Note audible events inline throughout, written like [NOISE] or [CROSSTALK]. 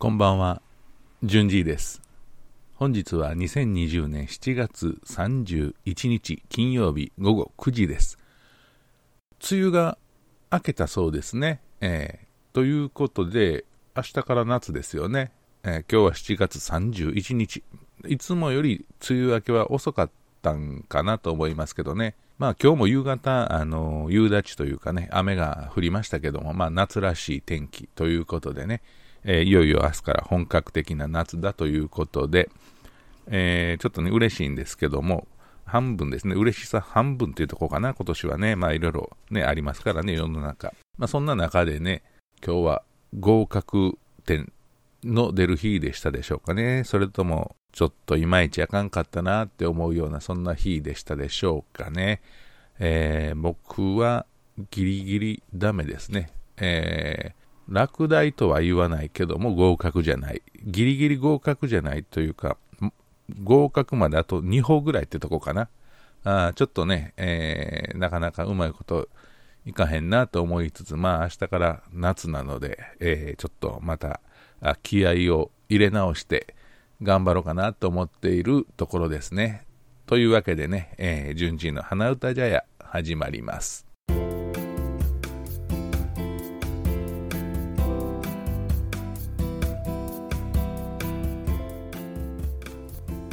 こんばんは、順次です。本日は2020年7月31日金曜日午後9時です。梅雨が明けたそうですね。えー、ということで、明日から夏ですよね。えー、今日は7月31日。いつもより梅雨明けは遅かったんかなと思いますけどね。まあ今日も夕方、あの、夕立というかね、雨が降りましたけども、まあ夏らしい天気ということでね、えー、いよいよ明日から本格的な夏だということで、えー、ちょっとね、嬉しいんですけども、半分ですね、嬉しさ半分っていうところかな、今年はね、まあいろいろね、ありますからね、世の中。まあそんな中でね、今日は合格点の出る日でしたでしょうかね。それとも、ちょっといまいちあかんかったなって思うような、そんな日でしたでしょうかね。えー、僕はギリギリダメですね。えー、落第とは言わないけども合格じゃない。ギリギリ合格じゃないというか、合格まであと2歩ぐらいってとこかな。あちょっとね、えー、なかなかうまいこといかへんなと思いつつ、まあ明日から夏なので、えー、ちょっとまた気合を入れ直して頑張ろうかなと思っているところですね。というわけでね、えー、順次の花歌茶屋始まります。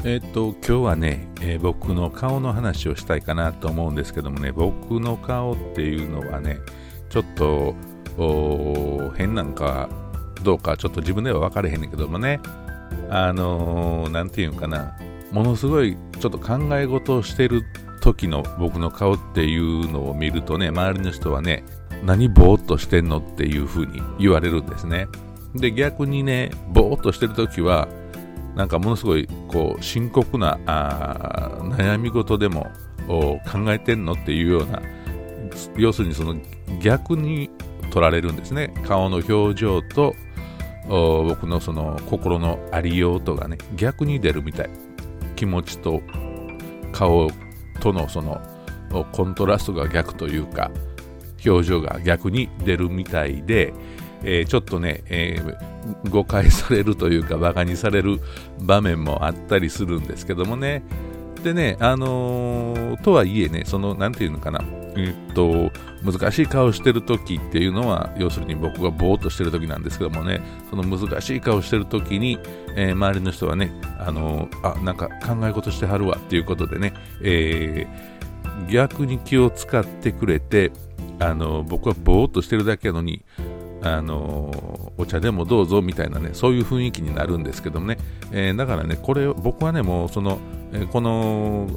えっ、と、今日はね、えー、僕の顔の話をしたいかなと思うんですけどもね、僕の顔っていうのはね、ちょっと、変なんかどうかちょっと自分では分からへんねんけどもね、あのー、ていうのかな、ものすごいちょっと考え事をしてる時の僕の顔っていうのを見るとね、周りの人はね、何ぼーっとしてんのっていう風に言われるんですね。で、逆にね、ぼーっとしてる時は、なんかものすごいこう深刻なあ悩み事でも考えてんのっていうような要するにその逆に取られるんですね。顔の表情と僕のその心のありようとがね逆に出るみたい。気持ちと顔とのそのコントラストが逆というか表情が逆に出るみたいで、えー、ちょっとね、えー、誤解されるというか、馬鹿にされる場面もあったりするんですけどもね。でね、あのー、とはいえね、その、なんていうのかな、えっと、難しい顔してる時っていうのは、要するに僕がぼーっとしてる時なんですけどもね、その難しい顔してる時に、えー、周りの人はね、あのー、あ、なんか考え事してはるわっていうことでね、えー、逆に気を使ってくれて、あの僕はぼーっとしてるだけやのに、あのお茶でもどうぞみたいなねそういう雰囲気になるんですけどもね、えー、だからねこれ僕はねもうその、えー、この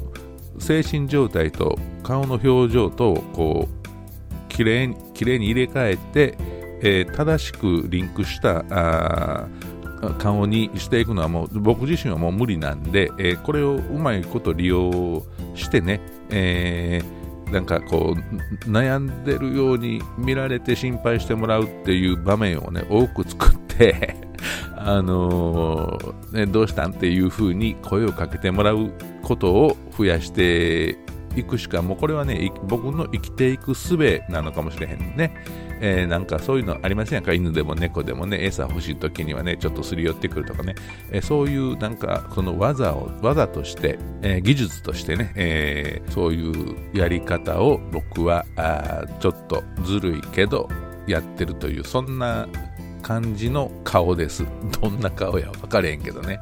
精神状態と顔の表情とこうきれいにきれいに入れ替えて、えー、正しくリンクしたあ顔にしていくのはもう僕自身はもう無理なんで、えー、これをうまいこと利用してね、えーなんかこう悩んでるように見られて心配してもらうっていう場面をね多く作って [LAUGHS] あのー、ね、どうしたんっていう風に声をかけてもらうことを増やしていくしかもうこれはね僕の生きていく術なのかもしれへんね。えー、なんかそういうのありませんか？犬でも猫でもね、餌欲しい時にはね、ちょっとすり寄ってくるとかね、えー、そういうなんかその技を、技として、えー、技術としてね、えそういうやり方を僕はあちょっとずるいけどやってるという、そんな感じの顔です。どんな顔や分かれへんけどね。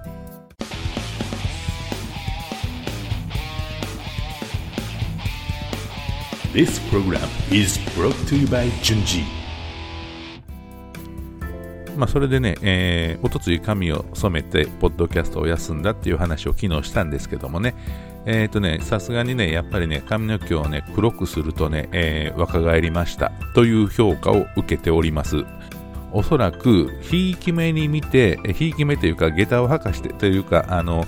This program is brought to you by Junji. まあそれでね、えー、おとつい髪を染めて、ポッドキャストを休んだっていう話を昨日したんですけどもね、えっ、ー、とね、さすがにね、やっぱりね、髪の毛をね、黒くするとね、えー、若返りました。という評価を受けております。おそらく、ひいき目に見て、ひいき目というか、下駄を履かしてというか、あの、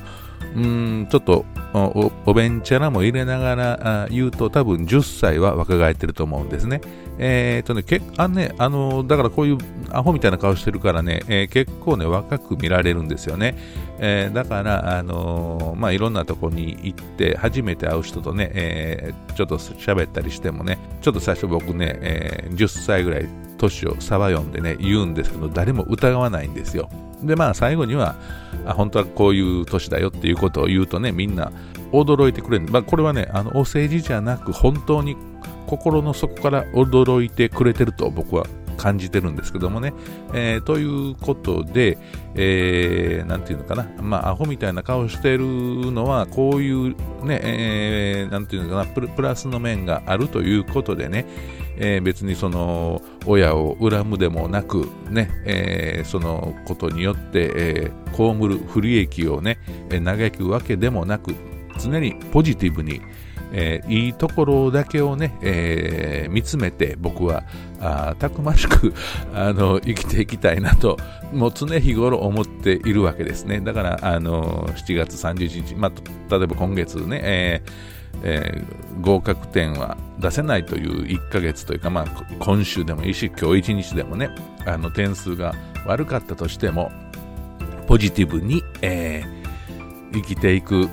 うん、ちょっとおおべんちゃらも入れながら言うと多分10歳は若返ってると思うんですね。えー、とね、けあね、あのだからこういうアホみたいな顔してるからね、えー、結構ね、若く見られるんですよね。えー、だから、あのまあ、いろんなとこに行って初めて会う人とね、えちょっと喋ったりしてもね、ちょっと最初僕ね、え10歳ぐらい年を差は読んでね、言うんですけど、誰も疑わないんですよ。で、まあ最後には、あ本当はこういう年だよっていうことを言うとね、みんな驚いてくれる。まあこれはね、あの、お世辞じゃなく、本当に心の底から驚いてくれてると僕は感じてるんですけどもね。えー、ということで、えー、ていうのかな、まあ、アホみたいな顔してるのは、こういうね、えー、ていうのかなプ、プラスの面があるということでね、えー、別にその親を恨むでもなく、ねえー、そのことによって、えー、被る不利益をね、嘆くわけでもなく、常にポジティブに、えー、いいところだけをね、えー、見つめて僕はあたくましく [LAUGHS] あの生きていきたいなともう常日頃思っているわけですね。だからあの7月31日、まあ、例えば今月ね、えーえー、合格点は出せないという1ヶ月というか、まあ、今週でもいいし今日1日でもねあの点数が悪かったとしてもポジティブに、えー生きていく、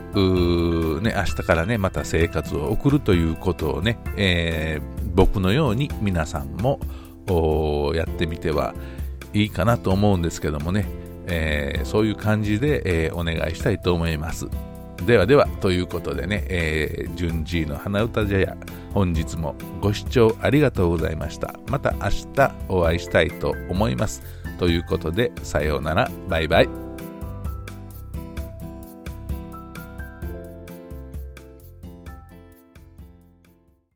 ね、明日からね、また生活を送るということをね、えー、僕のように皆さんもやってみてはいいかなと思うんですけどもね、えー、そういう感じで、えー、お願いしたいと思います。ではでは、ということでね、えー、順次の花歌茶屋、本日もご視聴ありがとうございました。また明日お会いしたいと思います。ということで、さようなら、バイバイ。